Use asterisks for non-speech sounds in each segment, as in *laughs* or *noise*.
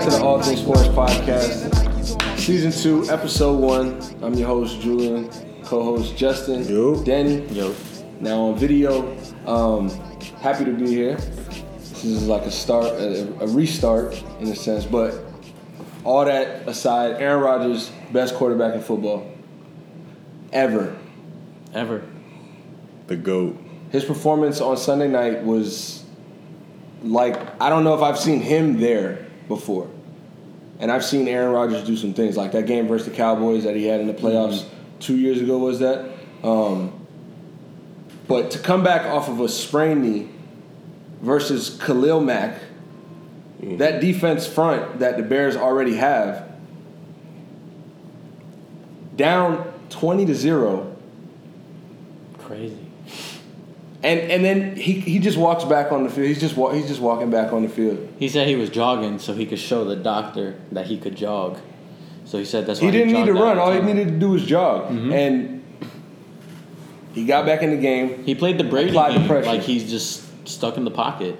back to the All Things Sports Podcast, Season 2, Episode 1. I'm your host, Julian, co host, Justin, Yo. Danny. Yo, Now on video, um, happy to be here. This is like a start, a, a restart in a sense, but all that aside, Aaron Rodgers, best quarterback in football ever. ever. The goat. His performance on Sunday night was like I don't know if I've seen him there before. And I've seen Aaron Rodgers do some things like that game versus the Cowboys that he had in the playoffs two years ago was that. Um, but to come back off of a sprained knee versus Khalil Mack, that defense front that the Bears already have, down twenty to zero, Crazy. And and then he, he just walks back on the field. He's just wa- he's just walking back on the field. He said he was jogging so he could show the doctor that he could jog. So he said that's why He didn't need to run. All he needed to do was jog. And he got back in the game. He played the Brady Applied the pressure. like he's just stuck in the pocket,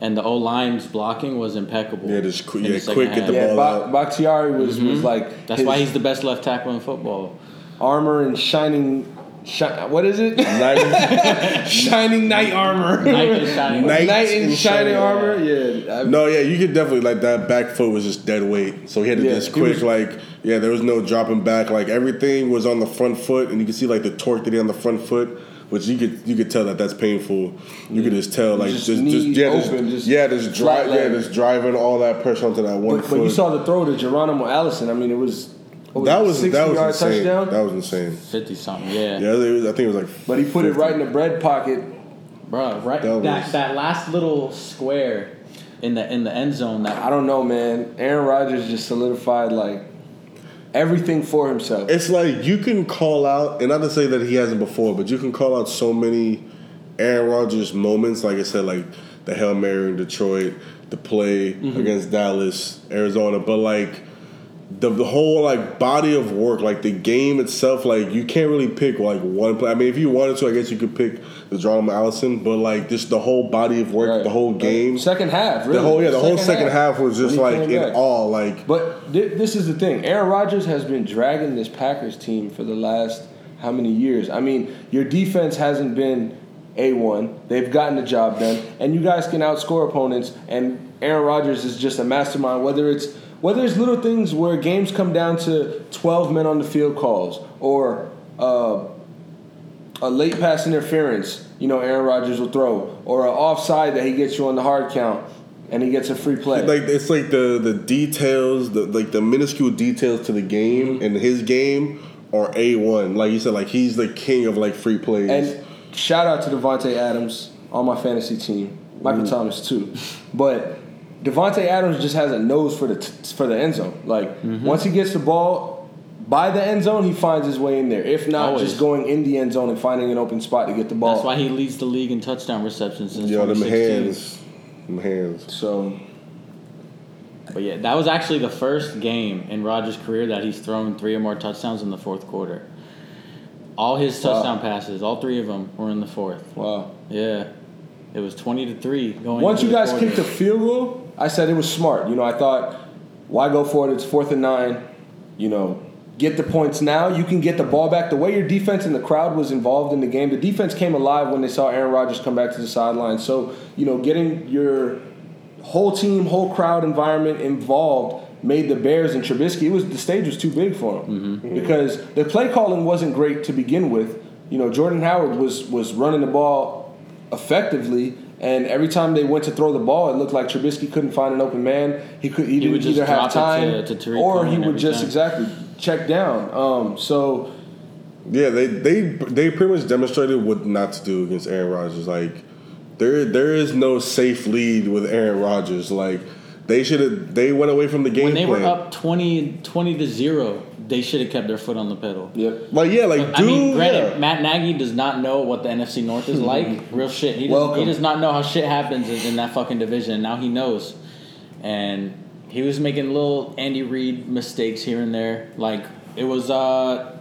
and the O line's blocking was impeccable. Yeah, just qu- yeah, second quick, get the half. Yeah, ball ba- out. Bakhtiari was was like Mm-hmm. That's his why he's the best left tackle in football. armor and shining. Shi- what is it? Night- *laughs* shining knight armor. Knight in shining Knight, Knight in in shining shining armor. Yeah. I- no, yeah, you could definitely like that back foot was just dead weight. So he had to Yeah, just quick was- like yeah, there was no dropping back. Like everything was on the front foot, and you could see like the torque that he had on the front foot. Which you could you could tell that that's painful. You could just tell like Just just, just, yeah just, open, just yeah just drive yeah just driving all that pressure onto that one But, foot. but you saw the throw to Geronimo Allison. I mean, it was what that was 60 that was yard insane. touchdown. That was insane. Fifty something, yeah. Yeah, it was, I think it was like. but he put it right in the bread pocket. Bro, right That that, was- that last little square in the in the end zone that I don't know, man. Aaron Rodgers just solidified like everything for himself. It's like you can call out, and not to say that he hasn't before, but you can call out so many Aaron Rodgers moments. Like I said, like the Hail Mary in Detroit, the play Mm-hmm. against Dallas, Arizona, but like the, the whole like body of work, like the game itself, like you can't really pick like one play. I mean, if you wanted to, I guess you could pick the Geronimo Allison, but like just the whole body of work, Right. the whole game, second half, really. the whole yeah, the whole second half was just like in all like. But thi- this is the thing. Aaron Rodgers has been dragging this Packers team for the last how many years? I mean, your defense hasn't been A1. They've gotten the job done. And you guys can outscore opponents and Aaron Rodgers is just a mastermind whether it's whether it's little things where games come down to 12 men on the field calls or uh, a late pass interference, you know, Aaron Rodgers will throw, or an offside that he gets you on the hard count and he gets a free play. like it's like the the details, the like the minuscule details to the game Mm-hmm. and his game are a one. Like you said, like he's the king of like free plays. And shout out to Davante Adams on my fantasy team. Michael Thomas too, but Davante Adams just has a nose for the t- for the end zone. Like mm-hmm. once he gets the ball by the end zone, he finds his way in there. If not, Always. just going in the end zone and finding an open spot to get the ball. that's why he leads the league in touchdown receptions since yo, them hands, them hands. So But yeah, that was actually the first game in Rodgers' career that he's thrown three or more touchdowns in the fourth quarter. All his Wow. touchdown passes, all three of them, were in the fourth. wow. Yeah, it was twenty to three going. Once into you the guys quarter. kicked the field goal, I said it was smart. You know, I thought, why go for it? It's fourth and nine. You know, get the points now. You can get the ball back. The way your defense and the crowd was involved in the game, the defense came alive when they saw Aaron Rodgers come back to the sideline. So, you know, getting your whole team, whole crowd environment involved made the Bears and Trubisky. It was the stage was too big for him mm-hmm. because the play calling wasn't great to begin with. You know, Jordan Howard was was running the ball effectively, and every time they went to throw the ball, it looked like Trubisky couldn't find an open man. He could he, didn't would either have time to- to or he would just time. exactly check down. Um, so Yeah, they they they pretty much demonstrated what not to do against Aaron Rodgers. Like there there is no safe lead with Aaron Rodgers. Like they should have they went away from the game when they were up 20, 20 to zero, they should have kept their foot on the pedal. yep. Like yeah, like I mean, dude, granted, yeah. Matt Nagy does not know what the NFC North is *laughs* like. Real shit. He does, he does not know how shit happens in, in that fucking division. Now he knows, and he was making little Andy Reid mistakes here and there. Like it was, uh,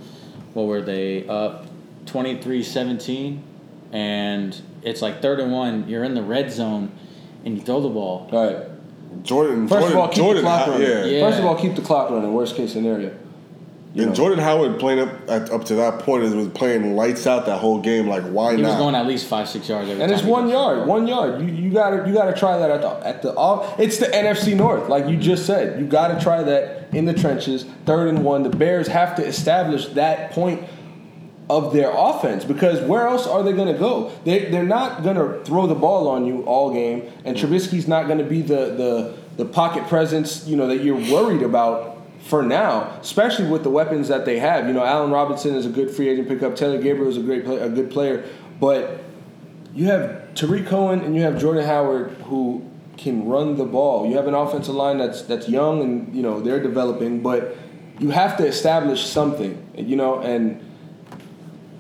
what were they up 23-17? and it's like third and one. You're in the red zone, and you throw the ball. All right. Jordan. First Jordan, of all, keep Jordan, the clock running. yeah. Yeah. First of all, keep the clock running. Worst case scenario. You And know. Jordan Howard playing up at, up to that point was playing lights out that whole game. Like why He was going at least five, six yards every And time. it's one goes. yard, one yard. You you gotta you gotta try that at the at the all. It's the NFC North, like you just said. You gotta try that in the trenches, third and one. The Bears have to establish that point of their offense because where else are they going to go? They they're not going to throw the ball on you all game, and Trubisky's not going to be the the the pocket presence you know that you're worried about. For now, especially with the weapons that they have, you know, Allen Robinson is a good free agent pickup. Taylor Gabriel is a great, play, a good player, but you have Tarik Cohen and you have Jordan Howard who can run the ball. You have an offensive line that's that's young and you know they're developing, but you have to establish something, you know. And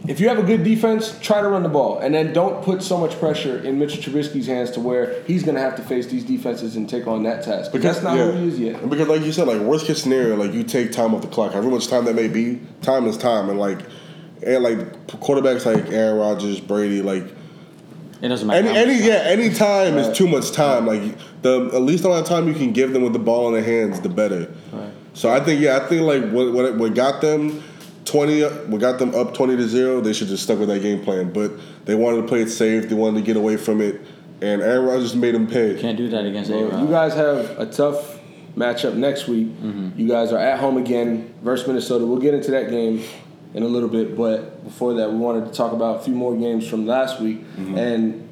if you have a good defense, try to run the ball, and then don't put so much pressure in Mitchell Trubisky's hands to where he's going to have to face these defenses and take on that task. But that's not yeah. who he is yet. And because like you said, like worst case scenario, like you take time off the clock. However much time that may be, time is time. And like and like quarterbacks like Aaron Rodgers, Brady, like It doesn't matter. any any yeah, any time Right. is too much time. Like the at least amount of time you can give them with the ball in their hands, the better. Right. So I think yeah, I think like what what, what got them twenty, we got them up twenty to zero, they should just stuck with that game plan. But they wanted to play it safe. They wanted to get away from it, and Aaron Rodgers made them pay. Can't do that against So A-Rod. you guys have a tough matchup next week. Mm-hmm. You guys are at home again versus Minnesota. We'll get into that game in a little bit, but before that, we wanted to talk about a few more games from last week mm-hmm. and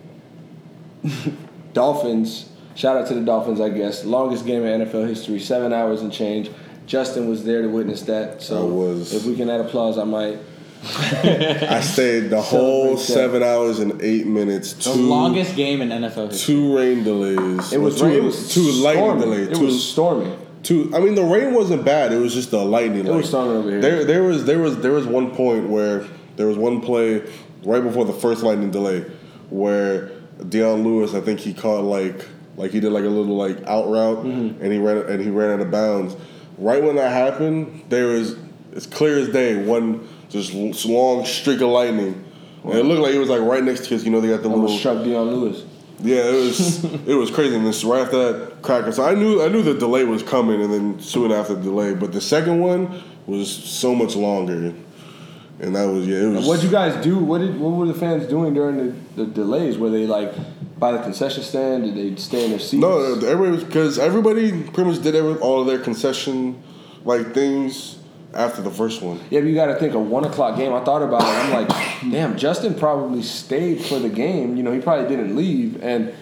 *laughs* Dolphins. Shout out to the Dolphins, I guess. Longest game in NFL history, seven hours and change. Justin was there to witness that. So I was. if we can add applause, I might. *laughs* I stayed the whole Celebrate that. seven hours and eight minutes. the longest game in NFL history. two rain delays. It was two, it was two lightning delays. It two, was stormy. two. I mean, the rain wasn't bad. It was just the lightning. It was stormy over here. There, there was, there was, there was one point where there was one play right before the first lightning delay where Dion Lewis, I think he caught like, like he did like a little like out route, Mm-hmm. and he ran and he ran out of bounds. Right when that happened, there was it's clear as day one just long streak of lightning. And it looked like it was like right next to because you know they got the Almost little struck Dion Lewis. yeah, it was *laughs* it was crazy. And this right after that cracker, so I knew I knew the delay was coming, and then soon after the delay, but the second one was so much longer, and that was yeah, it was. What'd you guys do? What did what were the fans doing during the, the delays? Were they like by the concession stand? Did they stay in their seats? no, everybody was because everybody pretty much did every, all of their concession like things after the first one. Yeah, but you got to think a one o'clock game. I thought about it. I'm like, *coughs* damn, Justin probably stayed for the game. You know, he probably didn't leave. And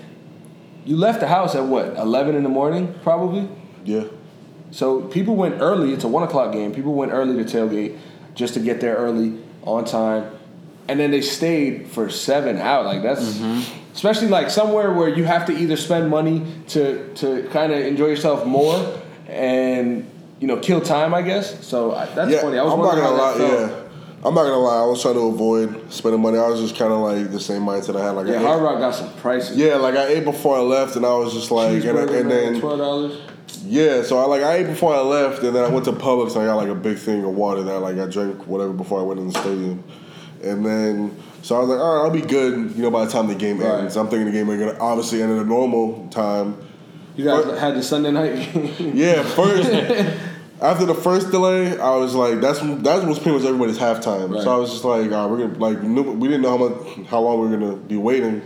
you left the house at what, 11 in the morning, probably? Yeah, So people went early. It's a one o'clock game. People went early to tailgate just to get there early, on time. And then they stayed for seven hours. Like, that's. Mm-hmm. Especially like somewhere where you have to either spend money to, to kind of enjoy yourself more and, you know, kill time, I guess. So I, that's yeah. funny. I was I'm not gonna lie. Yeah, I'm not gonna lie. I was trying to avoid spending money. I was just kind of like the same mindset I had. Like, Yeah, ate- Hard Rock got some prices. yeah, like I ate before I left, and I was just like, and, I- and then twelve dollars. Yeah, so I like I ate before I left, and then I went to Publix and I got like a big thing of water that like I drank whatever before I went in the stadium, and then so I was like, all right, I'll be good, you know, by the time the game Right. ends. I'm thinking the game is gonna obviously end at a normal time. You guys Fuck. had the Sunday night. game. *laughs* Yeah, first *laughs* after the first delay, I was like, that's that was pretty much everybody's halftime. Right. So I was just like, all right, we're gonna like we didn't know how much how long we were gonna be waiting,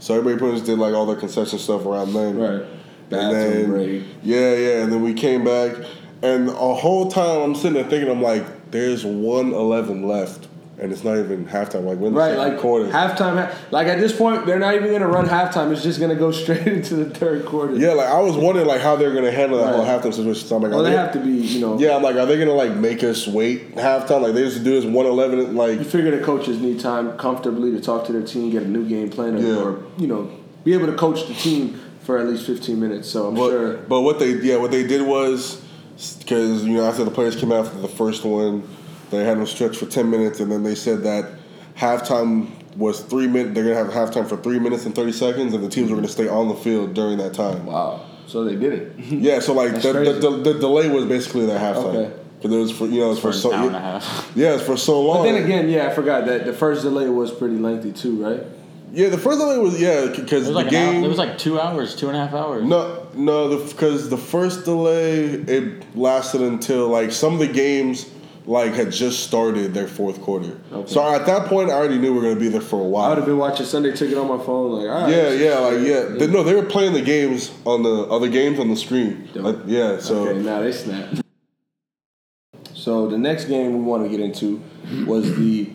so everybody pretty much did like all the concession stuff around then. right. Bathroom break. yeah, yeah, and then we came back, and a whole time I'm sitting there thinking, I'm like, there's one eleven left, and it's not even halftime. Like when Right, like quarter. halftime. Like at this point, they're not even gonna run halftime. It's just gonna go *laughs* straight into the third quarter. yeah, like I was wondering like how they're gonna handle that whole Right. halftime situation. So I'm like, Well, are they have to be. You know. Yeah, I'm like, are they gonna like make us wait halftime? Like they just do this one eleven, like You figure the coaches need time comfortably to talk to their team, get a new game plan, or, Yeah. or you know, be able to coach the team for at least 15 minutes. So I'm But, sure. but what they yeah what they did was because you know after the players came out after the first one, they had them stretch for ten minutes, and then they said that halftime was three minutes. They're gonna have halftime for three minutes and thirty seconds, and the teams were gonna stay on the field during that time. Wow. So they did it. *laughs* Yeah, so like the, the, the, the delay was basically that halftime Okay. because it was for you know it was for, for so an hour and a half. *laughs* yeah it's for so long. But then again, yeah, I forgot that the first delay was pretty lengthy too, right? Yeah, the first delay was yeah because the like game. hour, it was like two hours, two and a half hours. no, no, because the, first delay it lasted until like some of the games like had just started their fourth quarter. Okay. So at that point, I already knew we were gonna be there for a while. I would have been watching Sunday Ticket on my phone, like, all right. Yeah, yeah, like yeah. They, no, they were playing the games on the other games on the screen. Like, yeah, so okay, now they snap. So the next game we want to get into was the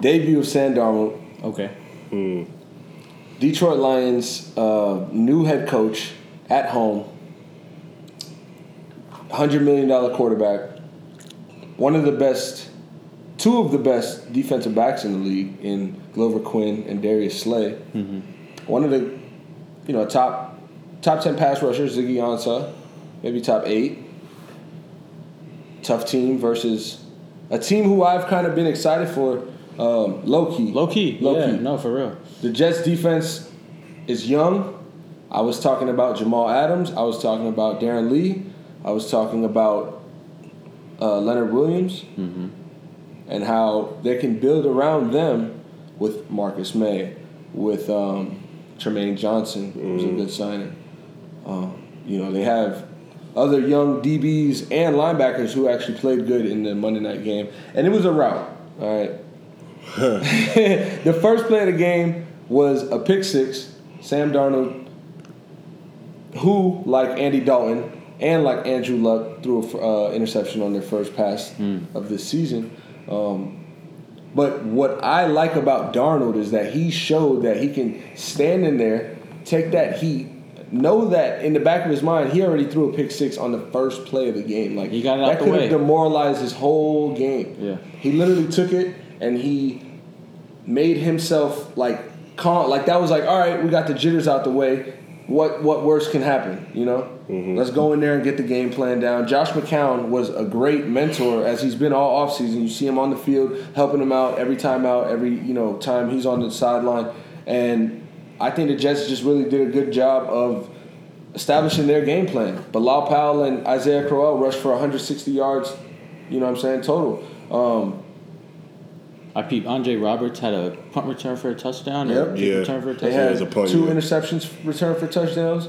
debut of Sam Darnold, Okay. Detroit Lions uh, new head coach at home, hundred million dollar quarterback, one of the best, two of the best defensive backs in the league in Glover Quin and Darius Slay. One of the, you know, top top ten pass rushers, Ziggy Ansah, maybe top eight. Tough team versus a team who I've kind of been excited for, um, low key. Low key. Low yeah, key. No, for real. The Jets defense is young. I was talking about Jamal Adams. I was talking about Darron Lee. I was talking about uh, Leonard Williams and how they can build around them with Marcus Maye, with um, Trumaine Johnson, who's a good signing. Um, you know, they have other young DBs and linebackers who actually played good in the Monday night game. And it was a rout, all right? *laughs* the first play of the game was a pick six. Sam Darnold, who, like Andy Dalton and like Andrew Luck, threw an uh, interception on their first pass of this season. Um, but what I like about Darnold is that he showed that he can stand in there, take that heat, know that in the back of his mind he already threw a pick six on the first play of the game. Like He got that could have demoralized his whole game. Yeah. He literally took it and he made himself like calm. Like that was like, all right, we got the jitters out the way. What what worse can happen? You know, let's go in there and get the game plan down. Josh McCown was a great mentor as he's been all offseason. You see him on the field helping him out every time out, every you know time he's on the sideline, and I think the Jets just really did a good job of establishing their game plan. Bilal Powell and Isaiah Crowell rushed for 160 yards. You know what I'm saying total. Um, I peeped. Andre Roberts had a punt return for a touchdown. Yep. a Yeah. return for a They touchdown. Yeah, had a punt, two yeah. interceptions return for touchdowns.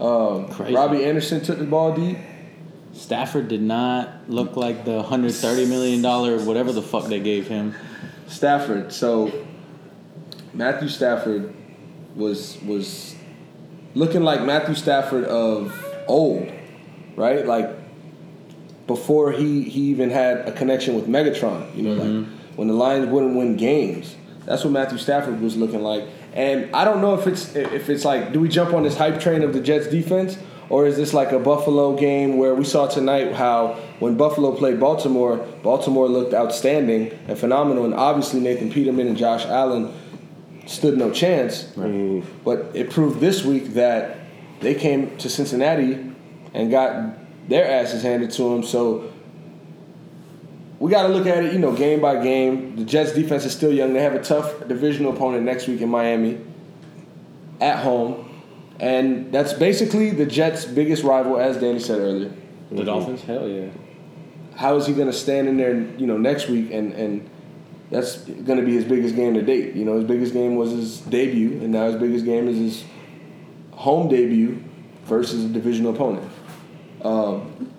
Um, Crazy. Robbie Anderson took the ball deep. Stafford did not look like the hundred thirty million dollar whatever the fuck they gave him. Stafford. So Matthew Stafford was was looking like Matthew Stafford of old, right? Like before he he even had a connection with Megatron. You know, like when the Lions wouldn't win games. That's what Matthew Stafford was looking like. And I don't know if it's if it's like, do we jump on this hype train of the Jets defense? Or is this like a Buffalo game where we saw tonight how when Buffalo played Baltimore, Baltimore looked outstanding and phenomenal, and obviously Nathan Peterman and Josh Allen stood no chance. But it proved this week that they came to Cincinnati and got their asses handed to them. So we got to look at it, you know, game by game. The Jets defense is still young. They have a tough divisional opponent next week in Miami at home. And that's basically the Jets' biggest rival, as Danny said earlier. The Dolphins, hell yeah. How is he going to stand in there, you know, next week? And, and that's going to be his biggest game to date. You know, his biggest game was his debut, and now his biggest game is his home debut versus a divisional opponent. Um,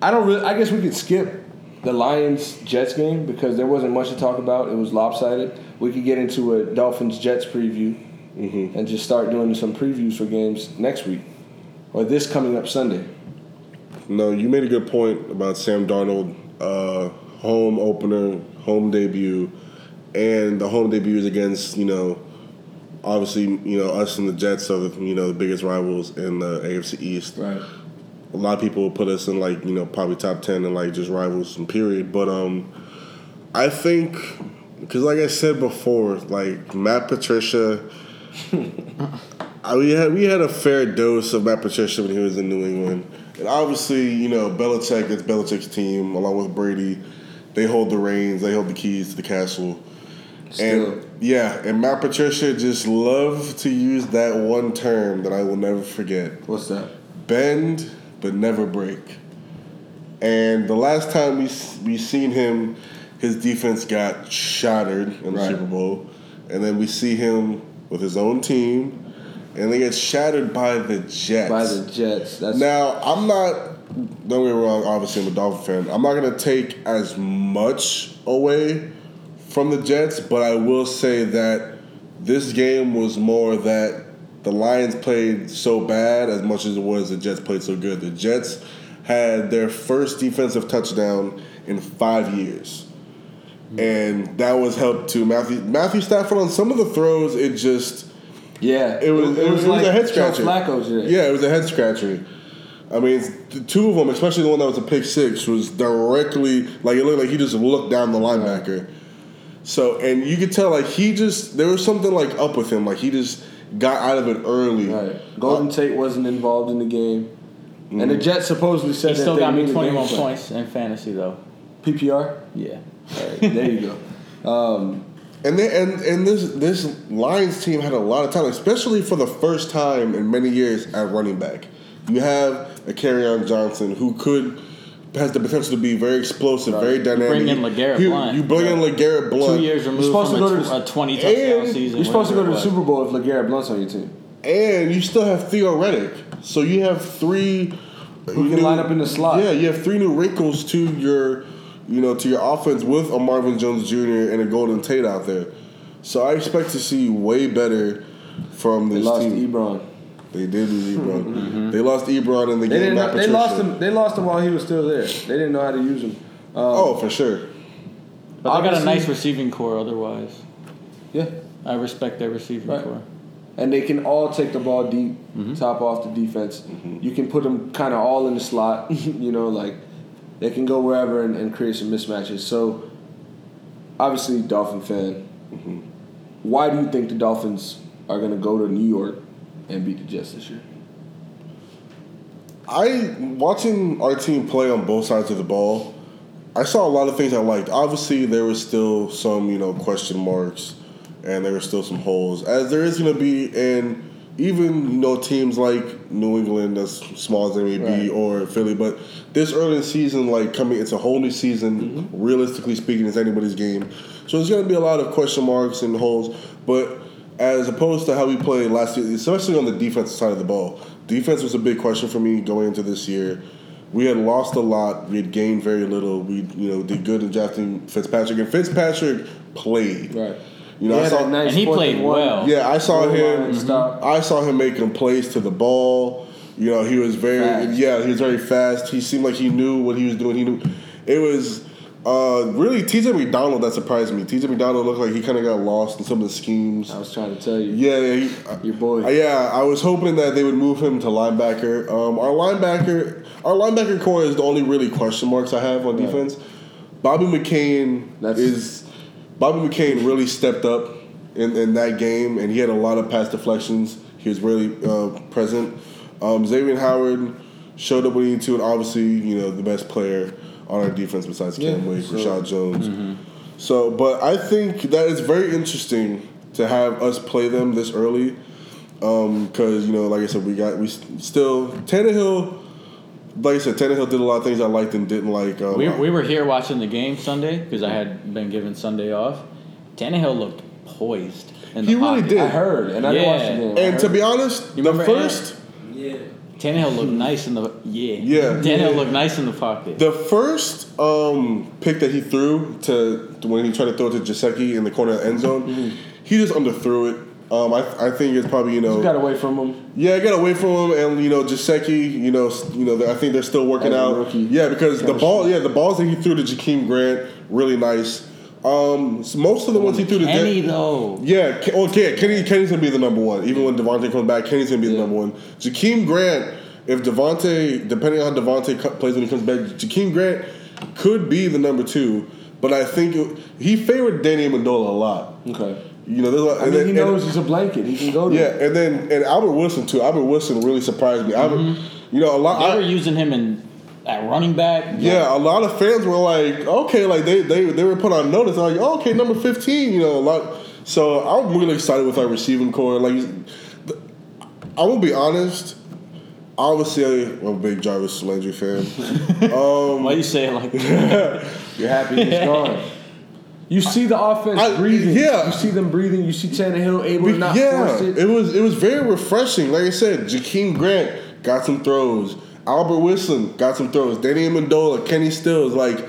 I don't really. I guess we could skip the Lions Jets game because there wasn't much to talk about. It was lopsided. We could get into a Dolphins Jets preview and just start doing some previews for games next week or this coming up Sunday. No, you made a good point about Sam Darnold, uh, home opener, home debut, and the home debut is against you know, obviously you know us and the Jets are the, you know the biggest rivals in the AFC East. Right. A lot of people put us in like you know probably top ten and like just rivals and period. But um, I think because like I said before, like Matt Patricia. *laughs* I, we had we had a fair dose of Matt Patricia when he was in New England, and obviously you know Belichick is Belichick's team along with Brady. They hold the reins. They hold the keys to the castle. Still. And yeah, and Matt Patricia just loved to use that one term that I will never forget What's that? bend but never break. And the last time we we seen him, his defense got shattered in the Right. Super Bowl. and then we see him with his own team, and they get shattered by the Jets. By the Jets. That's Now, I'm not. Don't get me wrong. Obviously, I'm a Dolphin fan. I'm not gonna take as much away from the Jets, but I will say that this game was more that the Lions played so bad as much as it was the Jets played so good. The Jets had their first defensive touchdown in five years. And that was helped to Matthew Matthew Stafford on some of the throws. It just yeah. it was it was, it like a head scratcher. Yeah, it was a head scratcher. I mean, the two of them, especially the one that was a pick six, was directly like it looked like he just looked down the linebacker. So, and you could tell like he just there was something like up with him, like he just got out of it early. Right. Golden Uh, Tate wasn't involved in the game. And the Jets supposedly said He that still they still got me 21 points in fantasy though. PPR. Yeah. All right, there you go. *laughs* Um, And they, and and this this Lions team had a lot of talent, especially for the first time in many years at running back. You have a Kerryon Johnson who could has the potential to be very explosive, Right. very You dynamic. bring in He- LeGarrette he- Blount. You bring in LeGarrette Blount. Two years removed supposed from to a, tw- to- a 20 touchdown season. you're supposed to go to the Super Bowl if LeGarrette Blount's on your team. And you still have Theo Riddick. So you have three Who can line up in the slot. Yeah, you have three new wrinkles to your you know, to your offense with a Marvin Jones Jr. and a Golden Tate out there. So I expect to see way better from They this lost team. Ebron. They did lose Ebron. They lost Ebron in the They game. didn't. They lost him. They lost him while he was still there. They didn't know how to use him. Um, Oh, for sure. But they got a nice receiving corps otherwise. yeah. I respect their receiving Right. corps. And they can all take the ball deep, Mm-hmm. top off the defense. You can put them kind of all in the slot. *laughs* you know, like they can go wherever and, and create some mismatches. So, obviously, Dolphin fan. Mm-hmm. Why do you think the Dolphins are going to go to New York and beat the Jets this year? I watching our team play on both sides of the ball. I saw a lot of things I liked. Obviously, there was still some you know question marks, and there were still some holes, as there is going to be in even you know teams like New England, as small as they may be, Right. or Philly. But this early in the season, like coming, it's a whole new season. Mm-hmm. Realistically speaking, it's anybody's game, so there's going to be a lot of question marks and holes. But as opposed to how we played last year, especially on the defensive side of the ball. Defense was a big question for me going into this year. We had lost a lot. We had gained very little. We, you know, did good in drafting Fitzpatrick, and Fitzpatrick played. Right. You know, I had saw, that nice And he played one well. yeah, I saw goal him. line mhm. stop. I saw him making plays to the ball. You know, he was very Fast. yeah, he was very fast. He seemed like he knew what he was doing. He knew it was uh, really TJ McDonald that surprised me. TJ McDonald looked like he kind of got lost in some of the schemes. I was trying to tell you. Yeah, yeah, he, Your boy. uh, yeah, I was hoping that they would move him to linebacker. Um, our linebacker, our linebacker corps is the only really question marks I have on Right. defense. Bobby McCain That's- is Bobby McCain really stepped up in, in that game, and he had a lot of pass deflections. He was really uh, present. Um, Xavier Howard showed up when he needed to, and obviously, you know, the best player on our defense besides Cam Yeah, Wake, so- Reshad Jones. So, but I think that it's very interesting to have us play them this early, because you know, like I said, we got we still Tannehill. Like I said, Tannehill did a lot of things I liked and didn't like. Um, We, we were here watching the game Sunday because I had been given Sunday off. Tannehill looked poised. In the He really pocket. did. I heard, and I didn't watch the game. And to be honest, You the first Yeah. Tannehill looked nice in the yeah. Yeah. Tannehill looked nice in the pocket. the first um, pick that he threw to, to when he tried to throw it to Gesicki in the corner of the end zone, Mm-hmm. he just underthrew it. Um, I, I think it's probably you know Just got away from him. Yeah, I got away from him, and you know, Gesicki, you know, you know, I think they're still working As out. rookie. Yeah, because the Chemistry. ball, yeah, the balls that he threw to Jakeem Grant, really nice. Um, s- most of the ones he threw to Kenny Dan- though. yeah, okay, Kenny, Kenny's gonna be the number one. Even when DeVante comes back, Kenny's gonna be the number one. Jakeem Grant, if DeVante, depending on how DeVante co- plays when he comes back, Jakeem Grant could be the number two. But I think it, he favored Danny Amendola a lot. Okay. You know, there's a lot, I and mean, then- he and- knows he's a blanket. He can go to. yeah, and then and Albert Wilson too. Albert Wilson really surprised me. Albert, you know, a lot. They were I, using him in at running back. yeah, a lot of fans were like, okay, like they they, they were put on notice. Like, oh, okay, number fifteen. You know, a lot. So I'm really excited with our receiving corps. Like, the- I will be honest. Obviously, I'm a big Jarvis Landry fan. *laughs* Um, Why you say it like that? *laughs* You're happy he's gone. You see the offense I- breathing. yeah. You see them breathing. You see Tannehill able to not force it. it was it was very refreshing. Like I said, Jakeem Grant got some throws. Albert Wilson got some throws. Danny Amendola, Kenny Stills, like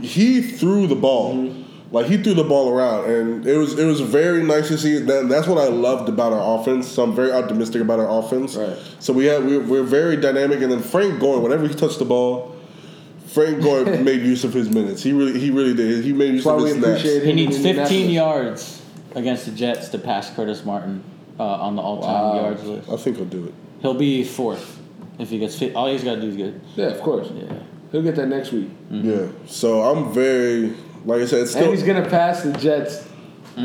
he threw the ball. Mm-hmm. Like he threw the ball around, and it was it was very nice to see. That that's what I loved about our offense. So I'm very optimistic about our offense. Right. So we have we're, we're very dynamic, and then Frank Gore, whenever he touched the ball, Frank Gore *laughs* made use of his minutes. He really he really did. He made use That's of his snaps. He needs 15 yards against the Jets to pass Curtis Martin uh, on the all-time Wow. yards list. I think he'll do it. He'll be fourth if he gets fit. All he's got to do is get. Yeah, of course. Yeah. He'll get that next week. Yeah. So I'm very like I said, it's and he's gonna pass the Jets'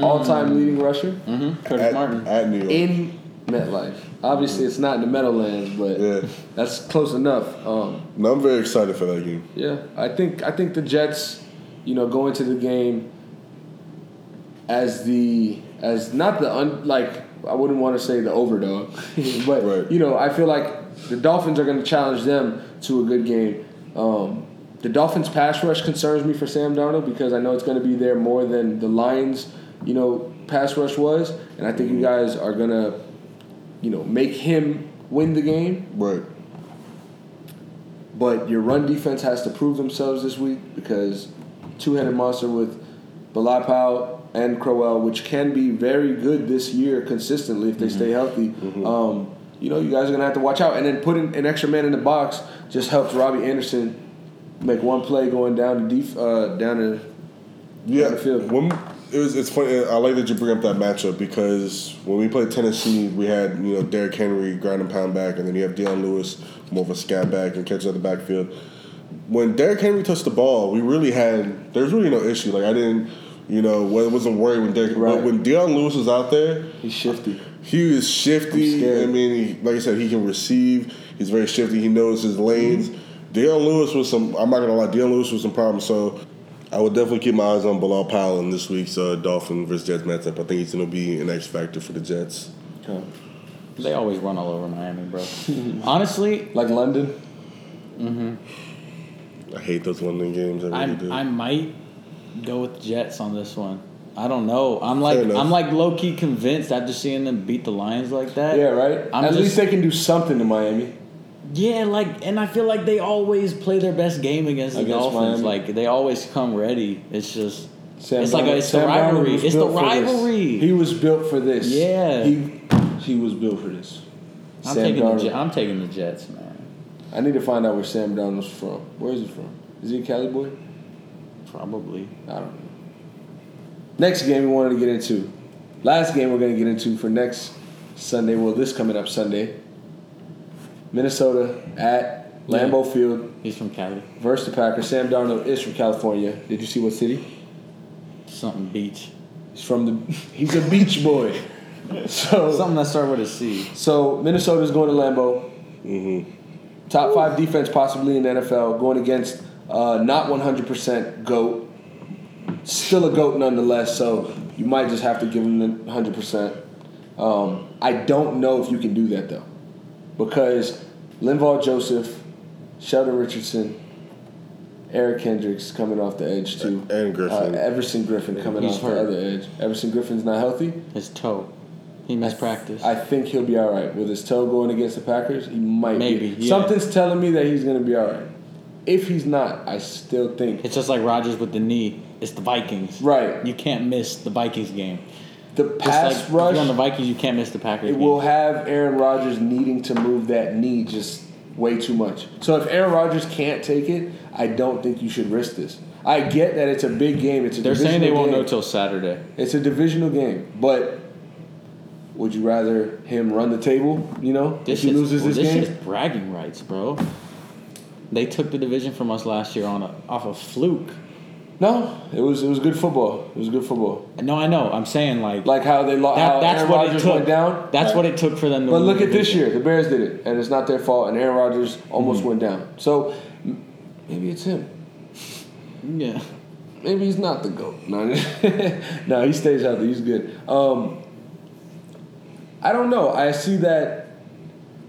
all-time leading rusher Mm-hmm. Curtis at, Martin. at New York. in MetLife. Obviously, it's not in the Meadowlands, but Yeah. that's close enough. Um, No, I'm very excited for that game. yeah, I think I think the Jets, you know, go into the game as the as not the un, like I wouldn't want to say the overdog, *laughs* but Right. you know I feel like the Dolphins are going to challenge them to a good game. Um, the Dolphins pass rush concerns me for Sam Darnold because I know it's going to be there more than the Lions, you know, pass rush was, and I think you guys are going to, you know, make him win the game. Right. But your run defense has to prove themselves this week because two-headed monster with Bilal Powell and Crowell, which can be very good this year consistently if they stay healthy. Um, you know, you guys are gonna have to watch out, and then putting an extra man in the box just helps Robbie Anderson make one play going down to def- uh, down to Yeah. Down the field. When it was, it's funny. I like that you bring up that matchup because when we played Tennessee, we had you know Derrick Henry ground and pound back, and then you have Dion Lewis more of a scat back and catch out the backfield. When Derrick Henry touched the ball, we really had there was really no issue. Like I didn't, you know, wasn't worried when Derrick. Right. But when Dion Lewis was out there, he's shifty. He is shifty. I'm scared. I mean, he, like I said, he can receive. He's very shifty. He knows his lanes. Dion Lewis was some. I'm not gonna lie. Dion Lewis was some problems. So I would definitely keep my eyes on Bilal Powell in this week's uh, Dolphin versus Jets matchup. I think he's gonna be an X factor for the Jets. Okay. They always run all over Miami, bro. *laughs* Honestly, Like London. Mm-hmm. I hate those London games. I really I do. I might go with Jets on this one. I don't know. I'm like I'm like low key convinced after seeing them beat the Lions like that. Yeah, right. I'm At just- least they can do something to Miami. Yeah, like, and I feel like they always play their best game against the Against Dolphins. Miami. Like they always come ready. It's just Sam It's like a- it's the rivalry. It's the rivalry. He was built for this. Yeah. He he was built for this. I'm Sam taking the. I'm taking the Jets, man. I need to find out where Sam Darnold's from. Where is he from? Is he a Cali boy? Probably. I don't know. Next game we wanted to get into. Last game we're going to get into for next Sunday. Well, this coming up Sunday. Minnesota at Lambeau Field He's from Cali. versus the Packers. Sam Darnold is from California. Did you see what city? Something beach. He's from the. He's a beach boy. *laughs* So Something that started with a C. So Minnesota's going to Lambeau. Mm-hmm. Top five defense possibly in the NFL, going against uh, not 100% GOAT. Still a GOAT nonetheless, so you might just have to give him the 100%. Um, I don't know if you can do that though. Because Linval Joseph, Sheldon Richardson, Eric Kendricks coming off the edge too. And Griffen. Uh, Everson Griffen coming He's off hurt. the other edge. Everson Griffen's not healthy. His toe. He missed practice. I think he'll be all right with his toe going against the Packers. He might Maybe, Be. yeah. Something's telling me that he's going to be all right. If he's not, I still think it's just like Rodgers with the knee. It's the Vikings. right. You can't miss the Vikings game. The pass like rush on the Vikings, you can't miss the Packers it game. will have Aaron Rodgers needing to move that knee just way too much. So if Aaron Rodgers can't take it, I don't think you should risk this. I get that it's a big game. It's a They're saying they won't game. know till Saturday. It's a divisional game, but would you rather him run the table? You know, This if he is loses this, this game, is bragging rights, bro. They took the division from us last year on a, off a fluke. No, it was it was good football. It was good football. No, I know. I'm saying like, Like how they lost. that, that's Aaron what Rodgers it took. went down. That's what it took for them to. But look at this year. The Bears did it, and it's not their fault. And Aaron Rodgers almost Mm-hmm. went down. So maybe it's him. Yeah. Maybe he's not the goat. No, *laughs* no, he stays healthy. He's good. Um, I don't know. I see that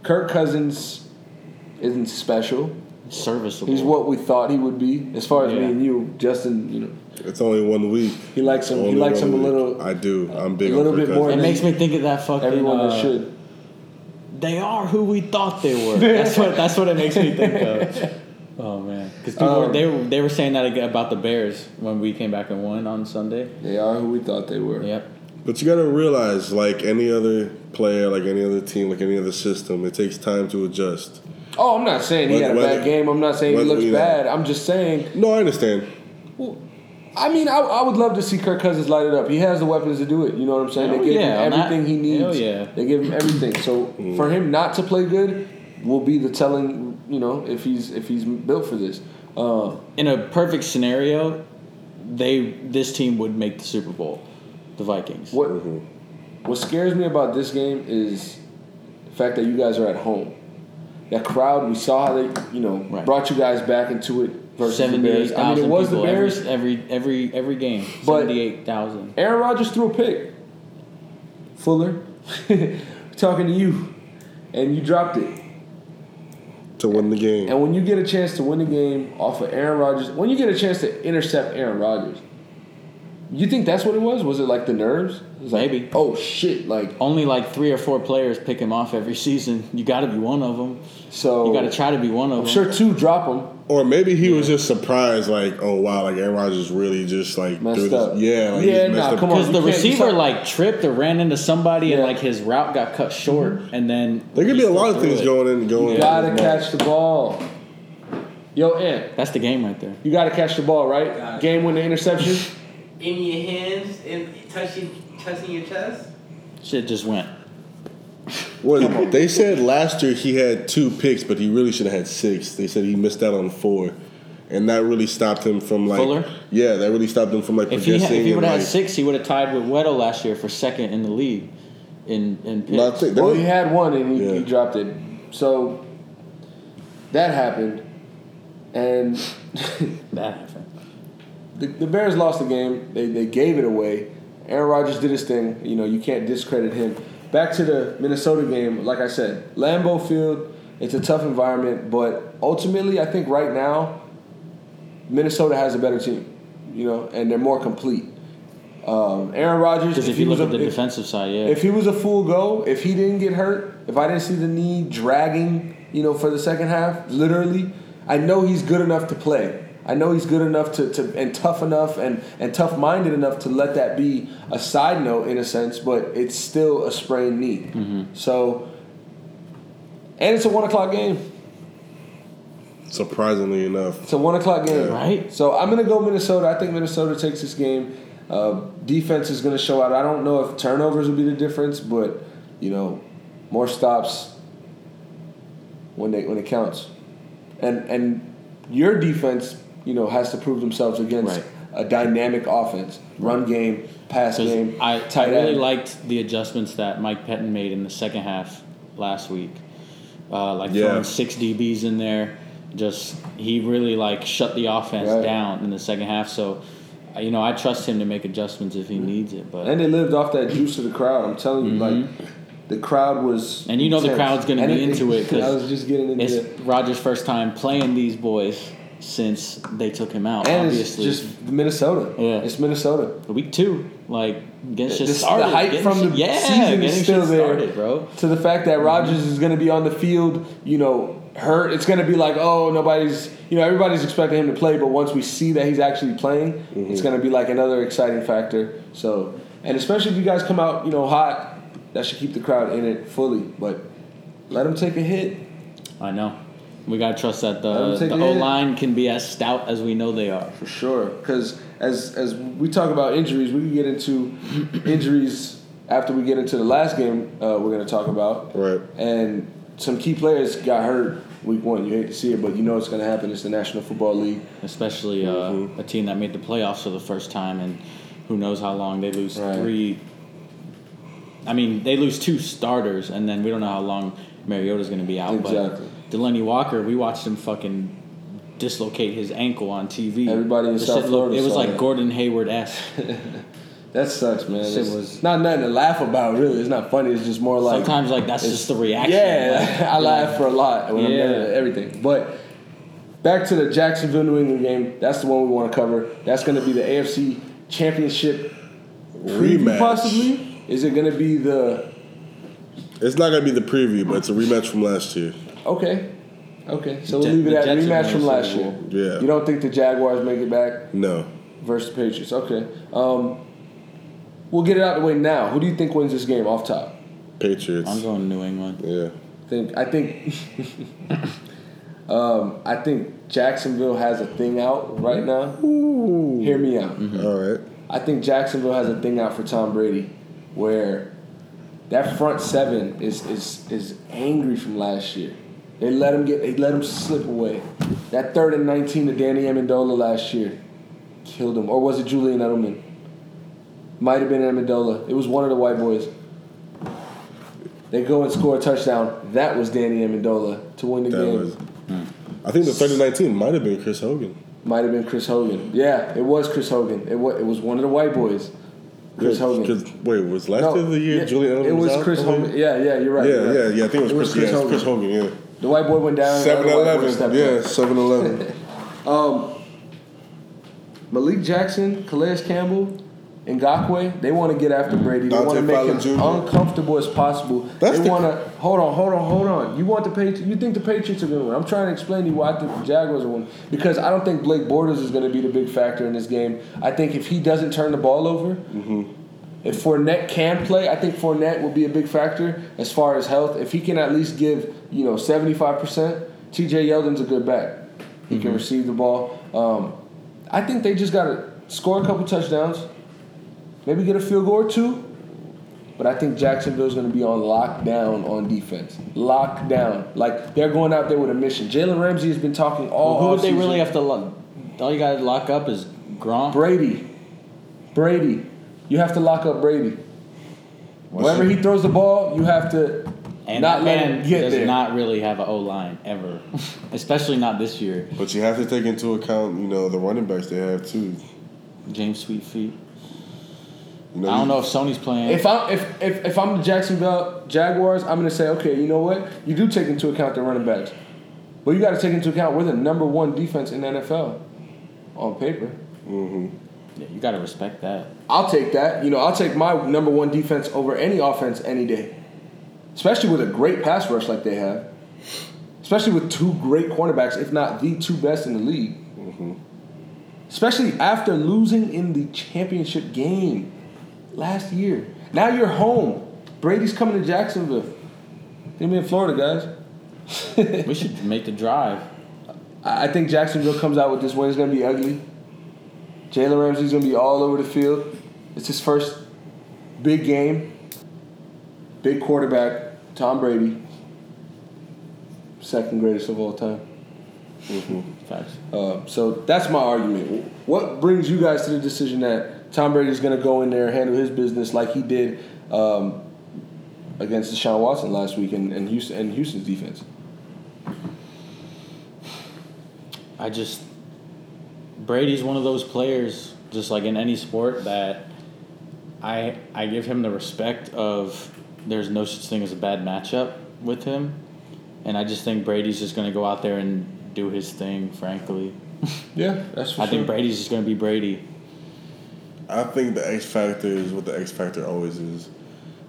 Kirk Cousins isn't special. Serviceable. He's what we thought he would be. As far as me and you, Justin, you know, It's only one week. he likes him. He likes him a one week. little. I do. I'm big. a little on bit more It makes me think of that fucking. Everyone uh, that should. They are who we thought they were. That's what. That's what it makes me think of. *laughs* Oh man, because people were, Um, they were they were saying that about the Bears when we came back and won on Sunday. They are who we thought they were. Yep. But you got to realize, like any other player, like any other team, like any other system, it takes time to adjust. Oh, I'm not saying he Whether- had a whether- bad game. I'm not saying he whether, looks you know- bad. I'm just saying. No, I understand. I mean, I, I would love to see Kirk Cousins light it up. He has the weapons to do it. You know what I'm saying? Hell they give yeah, him on that- everything he needs. hell yeah. They give him everything. So Mm. for him not to play good will be the telling. You know, if he's if he's built for this. Uh, In a perfect scenario, they this team would make the Super Bowl, the Vikings. what what scares me about this game is the fact that you guys are at home. That crowd, we saw how they, you know, Right. brought you guys back into it versus the Seventy-eight Bears. I mean, it was the Bears. every every every every game. But- Seventy-eight thousand. Aaron Rodgers threw a pick. Fuller, *laughs* talking to you, and you dropped it. To win the game, And when you get a chance to win the game off of Aaron Rodgers, when you get a chance to intercept Aaron Rodgers, you think that's what it was? Was it like the nerves? It was like, Maybe. Oh shit! Like Only like three or four players pick him off every season. You got to be one of them. so. You got to try to be one of I'm them. sure two drop him. or maybe he was just surprised, like, oh wow, like Aaron Rodgers really just like Messed threw this- up. Yeah, like, Yeah, he's messed nah, up. come on. Because you the can't- you receiver saw- like tripped or ran into somebody and Yeah. like his route got cut short mm-hmm. and then There could be a lot of things it. going in, and going. You gotta his catch the ball. Yo, Ant, That's the game right there. you gotta catch the ball, right? Got it. Game winning interception. In your hands and touching touching your chest. Shit just went. What they said last year he had two picks, but he really should have had six. They said he missed out on four, and that really stopped him from like. Fuller? Yeah, that really stopped him from like If he progressing. had, if he would have had six, he would have tied with Weddle last year for second in the league in in picks. No, think Well, he had one and he, Yeah. he dropped it. So that happened, and that happened. The, the Bears lost the game. They, they gave it away. Aaron Rodgers did his thing. You know, you can't discredit him. Back to the Minnesota game, like I said, Lambeau Field, it's a tough environment, but ultimately, I think right now, Minnesota has a better team, you know, and they're more complete. Um, Aaron Rodgers, Because if he you look a- at the if- defensive side, yeah, if he was a full go, if he didn't get hurt, if I didn't see the knee dragging, you know, for the second half, literally, I know he's good enough to play. I know he's good enough to, to and tough enough and, and tough minded enough to let that be a side note in a sense, but it's still a sprained knee. So, and it's a one o'clock game. surprisingly enough, It's a one o'clock game, Right. So I'm gonna go Minnesota. I think Minnesota takes this game. Uh, defense is gonna show out. I don't know if turnovers will be the difference, but you know, more stops when they when it counts, and and your defense, you know, has to prove themselves against Right. a dynamic offense, run game, pass game, I, I really end. liked the adjustments that Mike Pettine made in the second half last week. Uh, like Yeah. throwing six DBs in there, just he really like shut the offense Right. down in the second half. So, uh, you know, I trust him to make adjustments if he needs it. But and they lived off that juice of the crowd. I'm telling you, like the crowd was, And you know the crowd's gonna And be into it, 'cause *laughs* I was just getting into it's it. Rodgers' first time playing these boys since they took him out. And obviously, it's just Minnesota. Yeah. It's Minnesota. week two, like getting shit The- the hype getting from shit- the yeah, season is still there. started, bro. To the fact that Rodgers is going to be on the field, you know, hurt. It's going to be like, oh, nobody's, you know, everybody's expecting him to play, but once we see that he's actually playing, mm-hmm. it's going to be like another exciting factor. So, and especially if you guys come out, you know, hot, that should keep the crowd in it fully. But let him take a hit. I know. We gotta trust that the take the a O hit. line can be as stout as we know they are. For sure, because as as we talk about injuries, we can get into *clears throat* injuries after we get into the last game. Uh, we're going to talk about, right? and some key players got hurt week one. You hate to see it, but you know it's going to happen. It's the National Football League. Especially uh, Mm-hmm. a team that made the playoffs for the first time, and who knows how long they lose Right. three. I mean, they lose two starters, and then we don't know how long Mariota's going to be out. Exactly. But Delanie Walker, we watched him fucking dislocate his ankle on TV. Everybody in The South shit looked- Florida It was like that. Gordon Hayward esque. *laughs* That sucks, man. Shit It's was- not nothing to laugh about, really. It's not funny. It's just more like Sometimes like that's just the reaction. Yeah, Like, *laughs* I laugh for a lot when I'm Yeah. done everything. But back to the Jacksonville New England game. That's the one we want to cover. That's going to be the AFC Championship preview, Rematch. possibly. Is it going to be the It's not gonna be the preview, but it's a rematch from last year. Okay? Okay, so we'll leave it at Jets rematch from last year. Yeah. You don't think the Jaguars make it back No. versus the Patriots? Okay. Um, we'll get it out of the way now. Who do you think wins this game off top? Patriots. I'm going New England. Yeah. think I think *laughs* um, I think Jacksonville has a thing out right now. Hear me out. All right. I think Jacksonville has a thing out for Tom Brady, where that front seven is is is angry from last year. They let him get they let him slip away. That third and nineteen to Danny Amendola last year killed him, or was it Julian Edelman? Might have been Amendola. It was one of the white boys. They go and score a touchdown. That was Danny Amendola to win the That game. was. Hmm. I think the 3019 might have been Chris Hogan. Might have been Chris Hogan. Yeah, it was Chris Hogan. It was, it was one of the white boys. Chris Yeah, Hogan. wait, was last No, year the year yeah, Julian Edelman It was out? Chris Hogan. Yeah, yeah, you're right. Yeah, you're right. yeah, yeah. I think it was, It was Chris, Chris yeah, Hogan. Chris Hogan. Yeah. The white boy went down. Seven other white boy Eleven. Yeah. Seven Eleven. *laughs* Um, Malik Jackson, Calais Campbell, and Ngakoue, they want to get after Brady. They want to make Fowler him Jr.. uncomfortable as possible. That's they the- want to hold on, hold on, hold on. You want the Patriots? You think the Patriots are going to win? I'm trying to explain to you why I think the Jaguars are winning because I don't think Blake Bortles is going to be the big factor in this game. I think if he doesn't turn the ball over, if Fournette can play, I think Fournette will be a big factor as far as health. If he can at least give you know 75 percent, T.J. Yeldon's a good back. He can receive the ball. Um, I think they just got to score a couple touchdowns, maybe get a field goal or two. But I think Jacksonville's going to be on lockdown on defense. Lockdown. Like they're going out there with a mission. Jalen Ramsey has been talking all. Who would they offseason. really have to lock? All you got to lock up is Gronk. Brady. Brady. You have to lock up Brady. Wherever he throws the ball, you have to and not that man does there. not really have an O line ever, *laughs* especially not this year. But you have to take into account, you know, the running backs they have too. James Sweetfeet. You know, I don't know if Sony's playing. If I'm if, if if I'm the Jacksonville Jaguars, I'm gonna say, okay, you know what? You do take into account the running backs, but you got to take into account we're the number one defense in the NFL on paper. Mm-hmm. yeah, you got to respect that. I'll take that. You know, I'll take my number one defense over any offense any day, especially with a great pass rush like they have, especially with two great cornerbacks, if not the two best in the league. Mm-hmm. Especially after losing in the championship game last year. Now you're home. Brady's coming to Jacksonville. Give me in Florida, guys. *laughs* We should make the drive. I I think Jacksonville comes out with this win. It's going to be ugly. Jalen Ramsey's going to be all over the field. It's his first big game. Big quarterback, Tom Brady. Second greatest of all time. Facts. Uh, so that's my argument. What brings you guys to the decision that Tom Brady's going to go in there and handle his business like he did um, against Deshaun Watson last week and, and Houston and Houston's defense? I just Brady's one of those players, just like in any sport, that I I give him the respect of there's no such thing as a bad matchup with him, and I just think Brady's just gonna go out there and do his thing. Frankly, *laughs* Yeah, that's for I think Brady's just gonna be Brady. I think the X factor is what the X factor always is,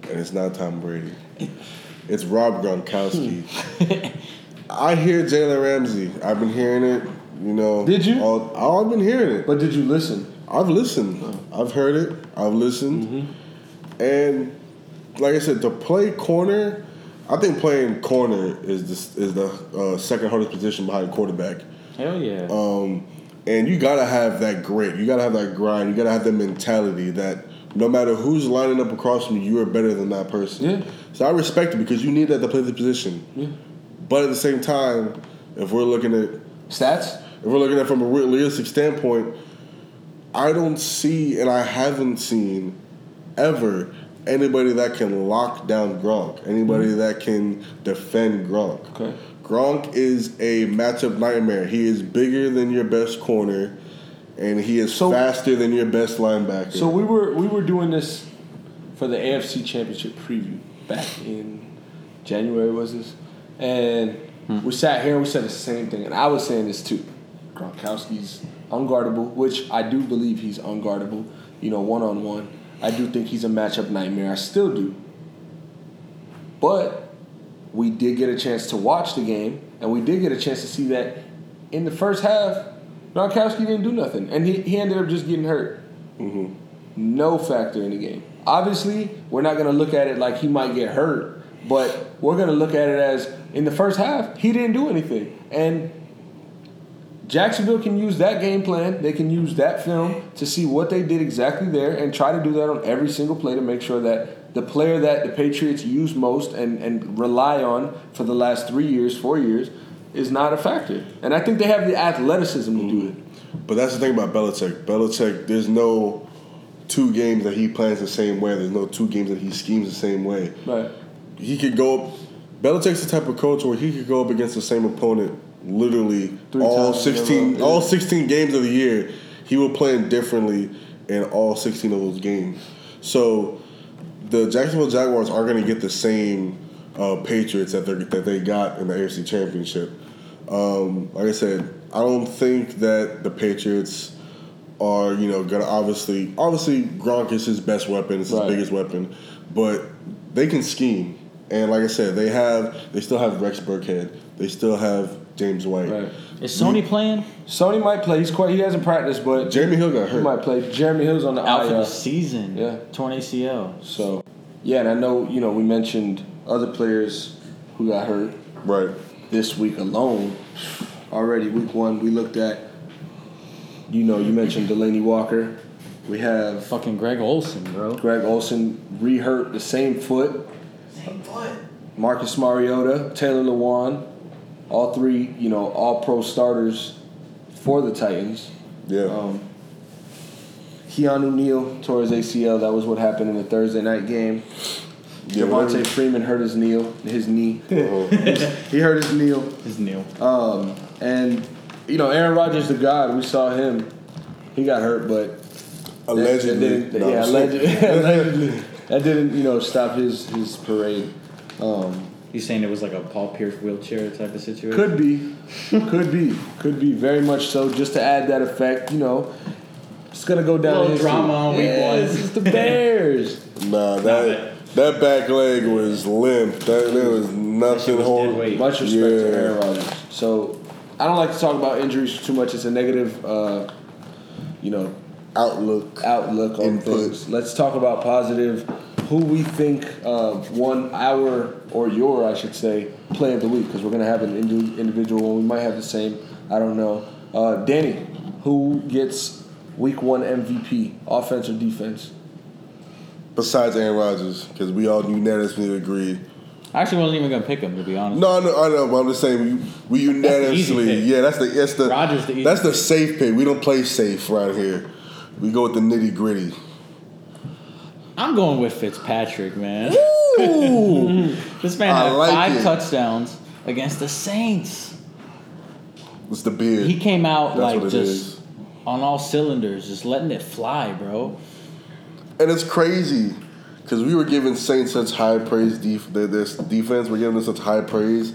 and it's not Tom Brady. It's Rob Gronkowski. *laughs* I hear Jalen Ramsey. I've been hearing it. You know. Did you? All, all I've been hearing it. But did you listen? I've listened. I've heard it. I've listened. Mm-hmm. And like I said, to play corner, I think playing corner is the, is the uh, second hardest position behind quarterback. Hell yeah. Um, and you gotta have that grit. You gotta have that grind. You gotta have that mentality that no matter who's lining up across from you, you are better than that person. Yeah. So I respect it because you need that to play the position. Yeah. But at the same time, if we're looking at Stats? if we're looking at it from a realistic standpoint, I don't see and I haven't seen ever anybody that can lock down Gronk, anybody that can defend Gronk. Mm-hmm. Okay. Gronk is a matchup nightmare. He is bigger than your best corner, and he is So- faster than your best linebacker. So we were we were doing this for the AFC Championship preview back in January was this, and We sat here and we said the same thing, and I was saying this too. Gronkowski's unguardable, which I do believe he's unguardable. You know, one on one. I do think he's a matchup nightmare. I still do. But we did get a chance to watch the game, and we did get a chance to see that in the first half, Gronkowski didn't do nothing, and he, he ended up just getting hurt. Mm-hmm. No factor in the game. Obviously, we're not going to look at it like he might get hurt, but we're going to look at it as in the first half, he didn't do anything. And Jacksonville can use that game plan. They can use that film to see what they did exactly there and try to do that on every single play to make sure that the player that the Patriots use most and, and rely on for the last three years, four years, is not a factor. And I think they have the athleticism to do it. But that's the thing about Belichick. Belichick, there's no two games that he plans the same way. There's no two games that he schemes the same way. Right. He could go. up. Belichick's the type of coach where he could go up against the same opponent literally Three all times in a sixteen, all sixteen games of the year. He will play differently in all sixteen of those games. So the Jacksonville Jaguars aren't going to get the same uh, Patriots that they that they got in the AFC Championship. Um, like I said, I don't think that the Patriots are you know gonna obviously obviously Gronk is his best weapon, it's his Right. biggest weapon, but they can scheme. And like I said, they have they still have Rex Burkhead, they still have James White. Right. Is Sony playing? Sony might play. He's quite. He hasn't practiced, but Jeremy Hill got hurt. he might play. Jeremy Hill's on the Out for the uh, season. Yeah. Torn ACL. So, yeah, and I know you know we mentioned other players who got hurt Right. this week alone. Already, week one, we looked at. You know, you mentioned Delanie Walker. We have Fucking Greg Olsen, bro. Greg Olsen re-hurt the same foot. Same foot. Marcus Mariota, Taylor Lewan, all three, you know, all pro starters for the Titans. Yeah. Um, Keanu Neal tore his ACL. That was what happened in the Thursday night game. Yeah, Javante whatever. Freeman hurt his knee. His knee. *laughs* *laughs* He hurt his knee. His knee. Um, and you know, Aaron Rodgers, the God, we saw him. He got hurt, but Allegedly. that, that didn't, No, yeah, *laughs* allegedly, allegedly, that didn't, you know, stop his his parade. Um, You saying it was like a Paul Pierce wheelchair type of situation? Could be, could be, could be very much so. Just to add that effect, you know, it's gonna go down. Little history. drama on week Yeah, one. This is the Bears. *laughs* Nah, that that back leg was limp. That there was nothing was holding. dead weight. Much respect Yeah. to Aaron Rodgers. So I don't like to talk about injuries too much. It's a negative, uh, you know, Outlook. outlook on Input. things. Let's talk about positive. Who we think uh, won our or your, I should say, play of the week because we're gonna have an indi- individual one. We might have the same. I don't know. Uh, Danny, who gets week one MVP, offense or defense? Besides Aaron Rodgers, because we all unanimously agree. I actually wasn't even gonna pick him to be honest. No, I know, I know, but I'm just saying we, we easy unanimously. pick. Yeah, that's the that's the Rodgers the easy that's the safe pick. We don't play safe right here. We go with the nitty gritty. I'm going with Fitzpatrick, man. Ooh, *laughs* This man I had like five it. touchdowns against the Saints. it's the beard. He came out That's like just is. on all cylinders, just letting it fly, bro. And it's crazy because we were giving Saints such high praise. Def- their defense, we're giving them such high praise.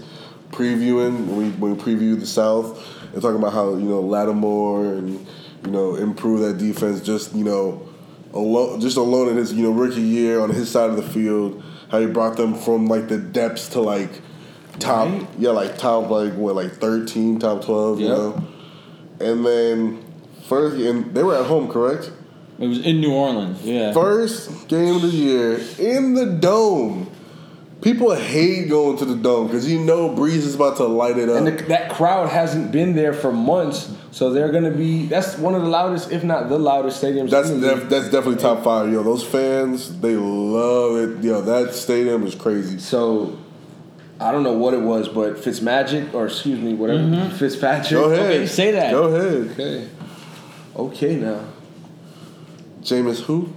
Previewing when we when we previewed the South and talking about how you know Lattimore and you know improve that defense. Just you know, alone just alone in his you know rookie year on his side of the field, how he brought them from like the depths to like top Right. yeah like top like what like thirteen top twelve you know, and then first and they were at home correct. It was in New Orleans, yeah. First game of the year in the dome. People hate going to the dome because you know Brees is about to light it up. And the, that crowd hasn't been there for months, so they're gonna be. That's one of the loudest, if not the loudest stadiums. that's in the league. def- that's definitely top five. Yo, those fans they love it. Yo, that stadium is crazy. So I don't know what it was, but Fitzmagic or excuse me, whatever mm-hmm. Fitzpatrick. Go ahead, Okay, say that. Go ahead, Okay. Okay now. Jameis. Who?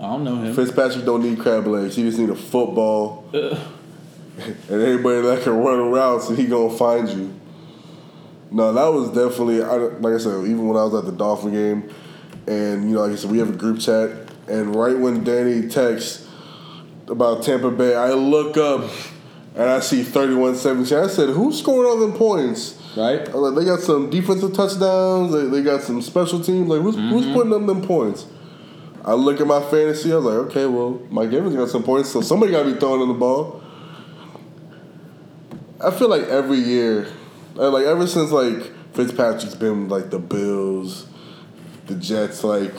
I don't know him. Fitzpatrick don't need crab legs. He just need a football *laughs* and anybody that can run around, so he gonna find you. No, that was definitely I, like I said. Even when I was at the Dolphin game, and you know, like I said, we have a group chat, and right when Danny texts about Tampa Bay, I look up and I see 31-17. I said, who's scoring all them points? Right? I was like, they got some defensive touchdowns. They, they got some special teams. Like, who's, who's mm-hmm. putting them them points? I look at my fantasy. I was like, okay, well, Mike Evans got some points, so somebody got to be throwing in the ball. I feel like every year, uh, like ever since like Fitzpatrick's been like the Bills, the Jets, like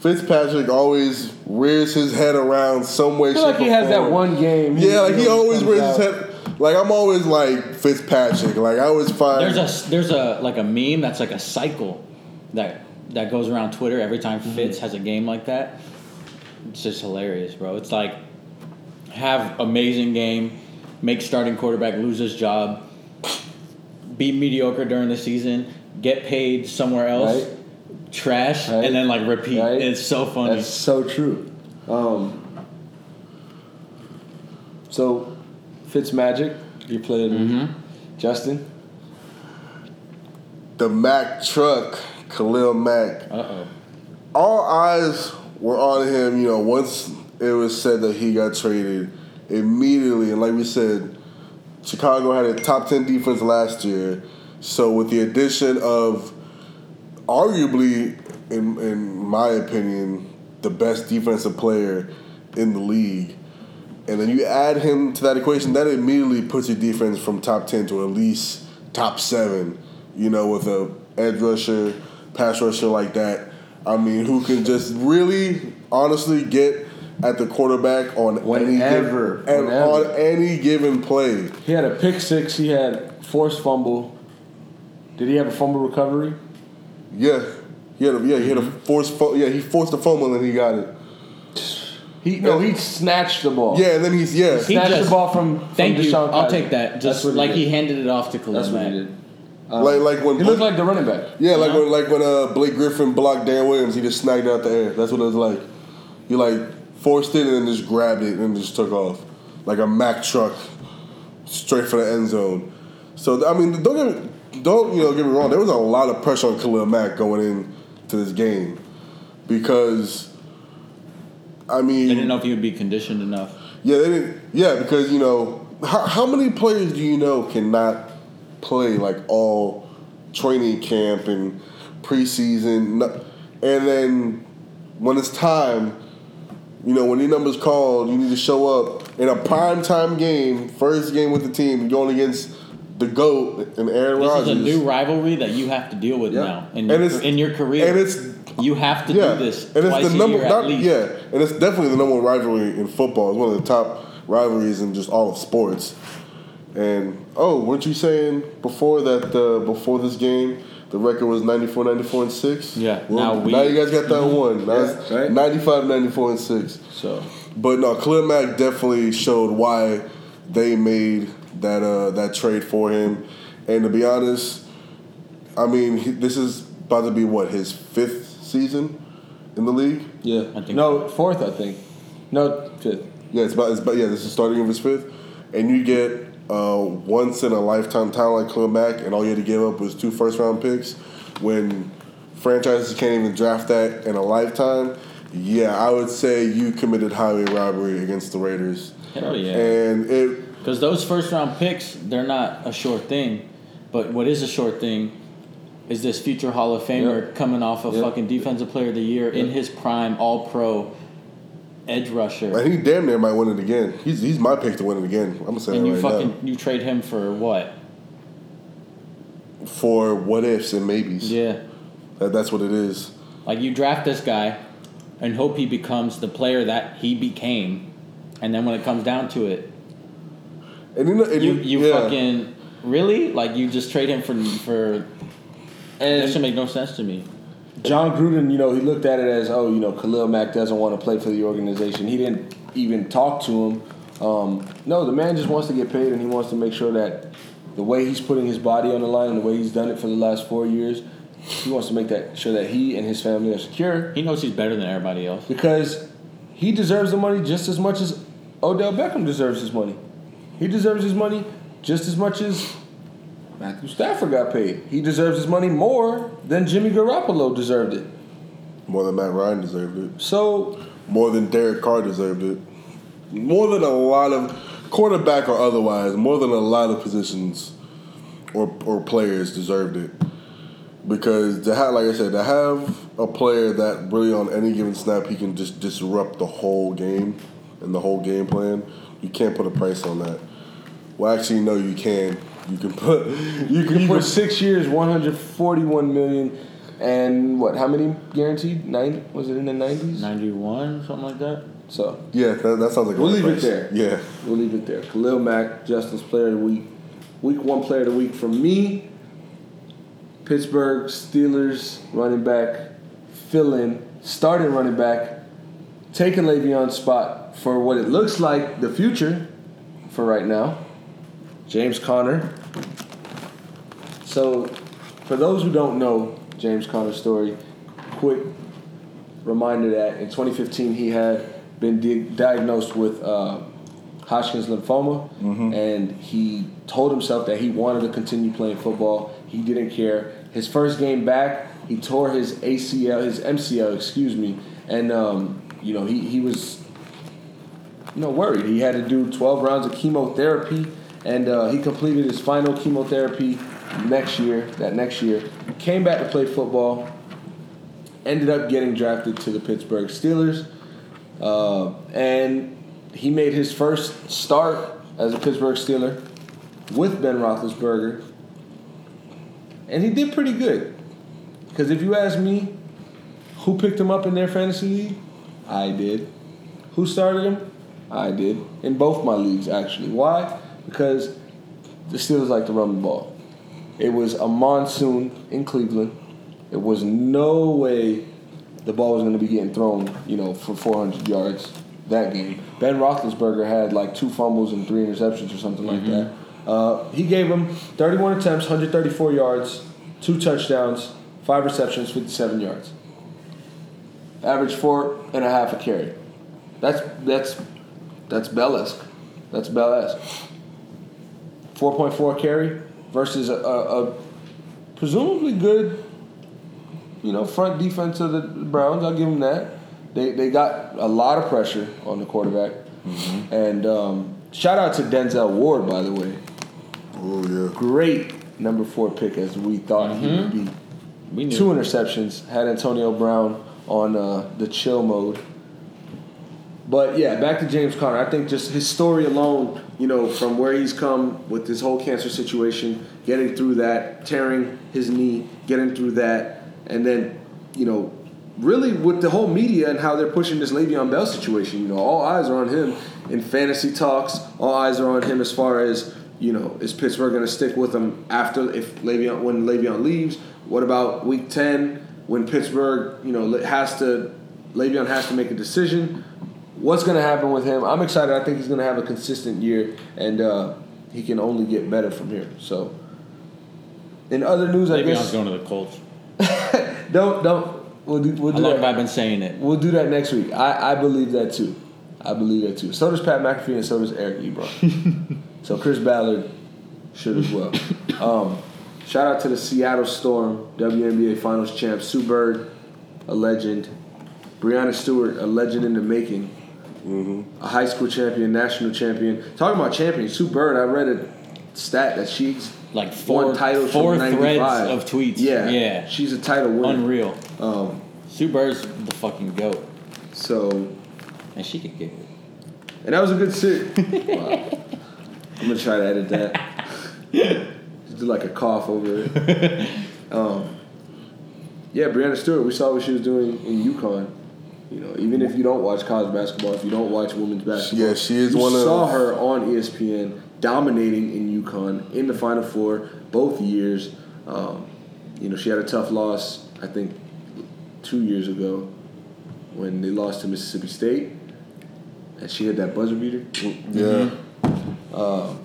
Fitzpatrick always rears his head around some way. I feel like he or has that one game. Yeah, like he always comes rears his head. Like I'm always like Fitzpatrick. Like I always find There's a there's a like a meme that's like a cycle that that goes around Twitter every time Mm-hmm. Fitz has a game like that. It's just hilarious, bro. It's like have amazing game, make starting quarterback lose his job, be mediocre during the season, get paid somewhere else, Right. trash, Right. and then like repeat. Right. It's so funny. That's so true. Um, so, Fitzmagic, you played Mm-hmm. Justin. the Mac truck, Khalil Mack. uh oh. all eyes were on him. You know, once it was said that he got traded, immediately, and like we said, Chicago had a top ten defense last year. So with the addition of, arguably, in in my opinion, the best defensive player in the league, and then you add him to that equation, that immediately puts your defense from top ten to at least top seven. You know, with a edge rusher, pass rusher like that. I mean, who can just really, honestly get at the quarterback on any Whenever, given, and whenever. on any given play. He had a pick six. He had forced fumble. Did he have a fumble recovery? Yeah, he had a, yeah he had a mm-hmm. forced fu- yeah he forced the fumble and he got it. He no, he snatched the ball. Yeah, and then he's yeah. He snatched just- the ball from. from Thank you. DeShone I'll Kizer. take that. Just like did. he handed it off to Khalil That's what he Mack. Did. like like when He looked like the running back. yeah like Uh-huh. when like when uh Blake Griffin blocked Dan Williams he just snagged out the air. That's what it was like. You like forced it and then just grabbed it and just took off like a Mack truck straight for the end zone. So I mean don't get me, don't you know get me wrong. There was a lot of pressure on Khalil Mack going in to this game because. I mean, They didn't know if he would be conditioned enough. Yeah, they didn't. Yeah, because you know, how, how many players do you know cannot play like all training camp and preseason, and then when it's time, you know, when your number's called, you need to show up in a prime time game, first game with the team, going against the goat and Aaron This Rodgers. is a new rivalry that you have to deal with Yeah. now in And your, it's- in your career. and it's you have to yeah, do this and twice it's the a number year not, at least. yeah, and it's definitely the number one rivalry in football. It's one of the top rivalries in just all of sports. And oh, weren't you saying before that uh, before this game the record was 94, 94 and six? Yeah, Well, now we- now you guys got that one. Now Yeah, right. 95, 94 and six. So But no, Khalil Mack definitely showed why they made that uh, that trade for him. And to be honest, I mean, he, this is about to be what his fifth season in the league. yeah, I think no fourth. I think no fifth. Yeah, it's about, it's about yeah. This is starting of his fifth, and you get uh, once in a lifetime talent like Mack, and all you had to give up was two first round picks. When franchises can't even draft that in a lifetime, yeah, I would say you committed highway robbery against the Raiders. Hell yeah. And it Because those first round picks, they're not a sure thing. But what is a short thing is this future Hall of Famer Yep. coming off of Yep. fucking Defensive Player of the Year in his prime, All Pro, edge rusher, I think he damn near might win it again. He's he's my pick to win it again. I'm gonna say that. and that you right fucking now. you trade him for what? For what ifs and maybes. Yeah, That, that's what it is. like you draft this guy, and hope he becomes the player that he became, and then when it comes down to it, And you know, and you you yeah. fucking really like you just trade him for for. That should And make no sense to me. Jon Gruden, you know, he looked at it as, oh, you know, Khalil Mack doesn't want to play for the organization. He didn't even talk to him. Um, no, the man just wants to get paid, and he wants to make sure that the way he's putting his body on the line and the way he's done it for the last four years, he wants to make that sure that he and his family are secure He knows he's better than everybody else. because he deserves the money just as much as Odell Beckham deserves his money. He deserves his money just as much as Matthew Stafford got paid. He deserves his money more than Jimmy Garoppolo deserved it. More than Matt Ryan deserved it. So More than Derek Carr deserved it. More than a lot of quarterback or otherwise, more than a lot of positions or or players deserved it. Because to have, like I said, to have a player that really on any given snap he can just disrupt the whole game and the whole game plan, you can't put a price on that. Well, actually, no, you can. You can put you can For put six years, 141 million, and what? How many guaranteed? Nine? Was it in the 90s? 91, something like that. So yeah. That, that sounds like a We'll right leave it there. Yeah. we'll leave it there. Khalil Mack, Justin's Player of the Week, Week One Player of the Week for me. Pittsburgh Steelers running back, fill in, starting running back, taking Le'Veon's spot for what it looks like the future for right now. James Conner. So, for those who don't know James Conner's story, quick reminder that in 2015 he had been di- diagnosed with uh, Hodgkin's lymphoma, and he told himself that he wanted to continue playing football. He didn't care. His first game back, he tore his ACL, his MCL, excuse me, and um, you know he he was you know, worried. He had to do 12 rounds of chemotherapy, and uh, he completed his final chemotherapy next year. That next year, came back to play football. Ended up getting drafted to the Pittsburgh Steelers, uh, and he made his first start as a Pittsburgh Steeler with Ben Roethlisberger, and he did pretty good. Because if you ask me, who picked him up in their fantasy league? I did. Who started him? I did. In both my leagues, actually. Why? Because the Steelers like to run the ball. It was a monsoon in Cleveland. It was no way the ball was going to be getting thrown, you know, for 400 yards that game. Ben Roethlisberger had like two fumbles and three interceptions or something like that. Uh, he gave him 31 attempts, 134 yards, two touchdowns, five receptions, 57 yards. Average four and a half a carry. That's that's that's Bell-esque. That's Bell-esque. 4.4 carry versus a, a, a presumably good, you know, front defense of the Browns. I'll give them that. They, they got a lot of pressure on the quarterback. And um, shout out to Denzel Ward, by the way. Oh yeah. Great number four pick as we thought he would be. We knew. Two interceptions. Had Antonio Brown on uh, the chill mode. But yeah, back to James Conner. I think just his story alone, you know, from where he's come with this whole cancer situation, getting through that, tearing his knee, getting through that, and then, you know, really with the whole media and how they're pushing this Le'Veon Bell situation. You know, all eyes are on him in fantasy talks. All eyes are on him as far as you know, is Pittsburgh going to stick with him after if Le'Veon when Le'Veon leaves? What about Week Ten when Pittsburgh, you know, has to Le'Veon has to make a decision? What's going to happen with him? I'm excited. I think he's going to have a consistent year, and uh, he can only get better from here. So, in other news, I Maybe guess going to the Colts. *laughs* don't don't we'll do, we'll How do long that. have I been saying it? We'll do that next week. I, I believe that too. I believe that too. So does Pat McAfee and so does Eric Ebron. *laughs* so Chris Ballard should as well. Um, shout out to the Seattle Storm, WNBA Finals champ, Sue Bird, a legend. Breanna Stewart, a legend in the making. A high school champion, national champion. Talking about champions, Sue Bird, I read a stat that she's Like four, won titles four threads 95. of tweets. Yeah, Yeah. She's a title winner. Unreal. Um, Sue Bird's the fucking goat. so And she could get it. And that was a good sit. *laughs* Wow. I'm gonna try to edit that. Just *laughs* do like a cough over it. Um, yeah, Breanna Stewart. We saw what she was doing in UConn. You know, even if you don't watch college basketball, if you don't watch women's basketball, Yeah, she is you one of- saw her on ESPN dominating in UConn in the Final Four both years. Um, you know, she had a tough loss. I think two years ago when they lost to Mississippi State, and she had that buzzer beater. Yeah.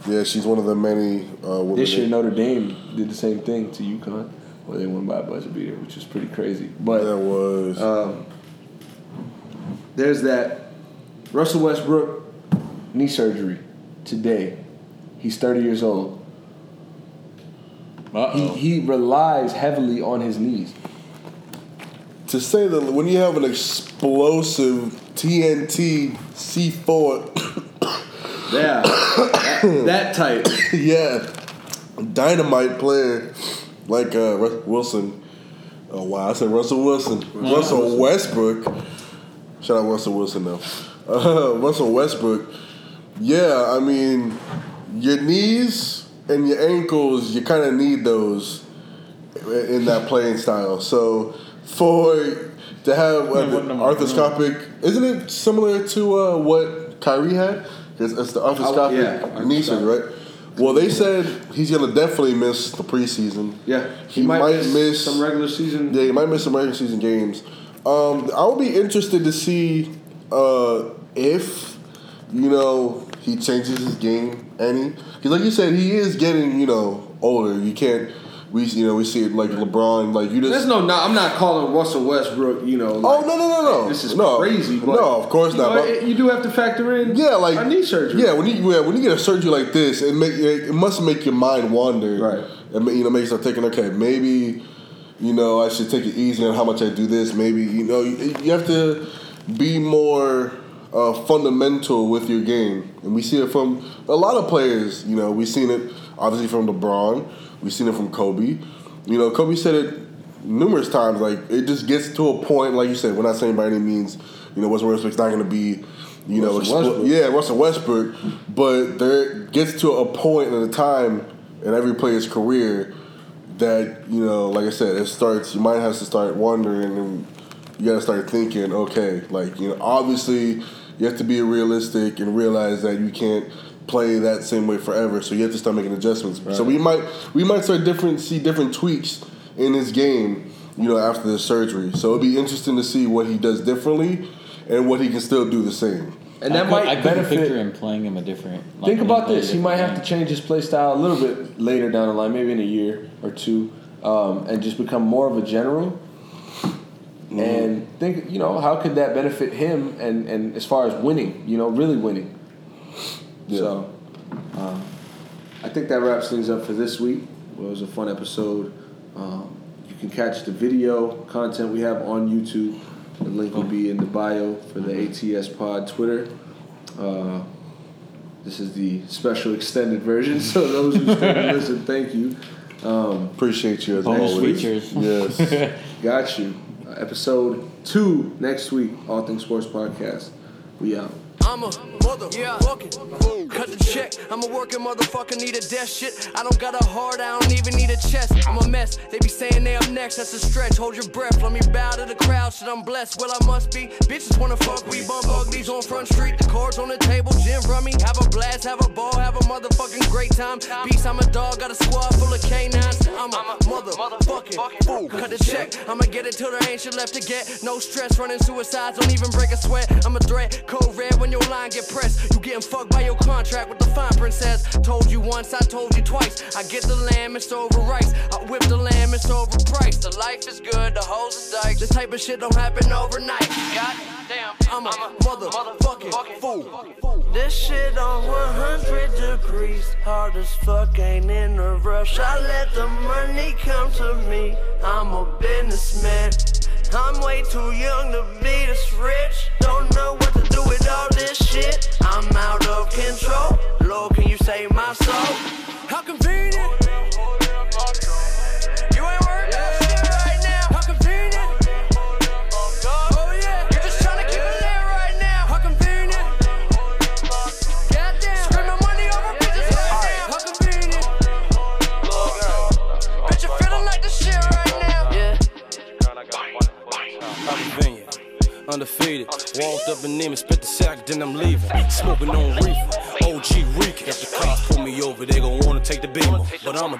yeah, she's one of the many uh, women. This year, Notre Dame did the same thing to UConn, where they won by a buzzer beater, which is pretty crazy. But that was. um, there's that Russell Westbrook knee surgery today. He's 30 years old. He, oh. he relies heavily on his knees. to say that when you have an explosive TNT C4 *coughs* Yeah, that, that type. *coughs* yeah, dynamite player like uh, Wilson. Oh wow, I said Russell Wilson. Russell Westbrook. Shout out Russell Wilson though. Uh, *laughs* Russell Westbrook. Yeah, I mean, your knees and your ankles, you kind of need those in that playing style. So for to have am arthroscopic, isn't it similar to uh, what Kyrie had? It's, it's the arthroscopic yeah, knee surgery, right? Well, they said he's gonna definitely miss the preseason. Yeah, He might miss- some regular season. Yeah, he might miss some regular season games. Um, I would be interested to see uh, if you know he changes his game any. Because like you said, he is getting you know older. You can't. We you know we see it like LeBron. Like you just. There's no, no, I'm not calling Russell Westbrook. You know. oh no no no no! This is no, crazy. But, no, of course not. know, but- you do have to factor in. yeah, like a knee surgery. Yeah, when you yeah, when you get a surgery like this, it make it must make your mind wander. Right. And you know, make you start thinking, okay, maybe you know I should take it easy on how much I do this. Maybe you know you, you have to be more uh, fundamental with your game, and we see it from a lot of players. You know, we've seen it obviously from LeBron. We've seen it from Kobe. You know, Kobe said it numerous times. Like it just gets to a point, like you said. We're not saying by any means, you know, Russell Westbrook's not going to be, you know, Russell Westbrook. yeah, Russell Westbrook. But there gets to a point at a time in every player's career that you know, like I said, it starts. Your mind has to start wondering, and you got to start thinking. Okay, like you know, obviously, you have to be realistic and realize that you can't play that same way forever. So you have to start making adjustments. So we might we might start different see different tweaks in his game. You know, after the surgery. So it'd be interesting to see what he does differently and what he can still do the same. And that I could, might I could benefit. picture him playing him a different. like, Think about this. He might have to change his play style a little bit later down the line, maybe in a year or two, um, and just become more of a general. Mm-hmm. And think, you know, how could that benefit him? And and as far as winning, you know, really winning. Yeah. So, um, I think that wraps things up for this week. Well, it was a fun episode. Um, you can catch the video content we have on YouTube. The link will be in the bio for the ATS Pod Twitter. Uh, this is the special extended version, so those who stay to listen, thank you. Um, Appreciate you as Bonus always. features. Yes. *laughs* got you. Uh, episode two next week, All Things Sports Podcast. We out. I'm a motherfucking fool. Cut the check. I'm a working motherfucker, need a death shit. I don't got a heart, I don't even need a chest. I'm a mess. They be saying they up next, that's a stretch. Hold your breath, let me bow to the crowd. Shit, I'm blessed. Well, I must be. Bitches wanna fuck, we bump uglies on Front Street. The cards on the table, gin rummy. Have a blast, have a ball, have a motherfucking great time. Peace, I'm a dog, got a squad full of canines. I'm a motherfucking fool. Cut the check. I'ma get it till there ain't shit left to get. No stress, running suicides, don't even break a sweat. I'm a threat, code red when your line get pressed. You getting fucked by your contract with the fine print says. Told you once, I told you twice. I get the lamb, it's over rice. I whip the lamb, it's overpriced. The life is good, the hoes is dykes. This type of shit don't happen overnight. God damn, I'm a mother, motherfucking fool. This shit on 100 degrees. Hard as fuck, ain't in a rush. I let the money come to me. I'm a businessman. I'm way too young to be this rich. Don't know what with all this shit. I'm out of control. Lord, can you save my soul? How convenient.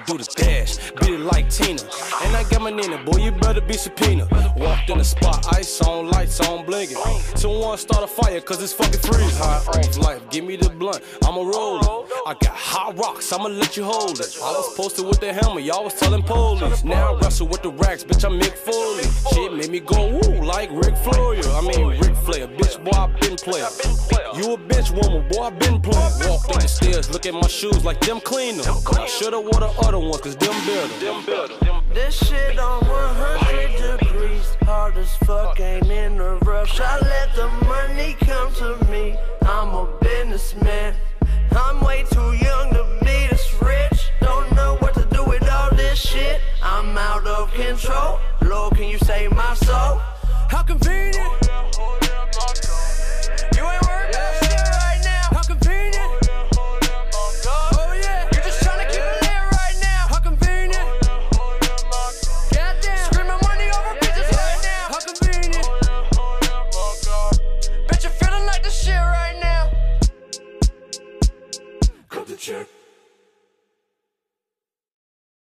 Do the dash, beat it like Tina. And I got my Nina, boy, you better be subpoena. Walked in the spot, ice on, lights on, blinking. Someone start a fire, cause it's fucking freezing. High off life, give me the blunt, I'ma roll it. I got hot rocks, I'ma let you hold it. I was posted with the helmet, y'all was telling police. Now I wrestle with the racks, bitch, I'm Mick Foley. Shit made me go player. You a bitch woman, boy, I been playing. Walked up the stairs, look at my shoes like them cleaner. I should've wore the other ones, cause them better. Them better. This shit on 100 degrees. Hard as fuck, ain't in a rush. I let the money come to me. I'm a businessman. I'm way too young to be this rich. Don't know what to do with all this shit. I'm out of control. Lord, can you save my soul? How convenient.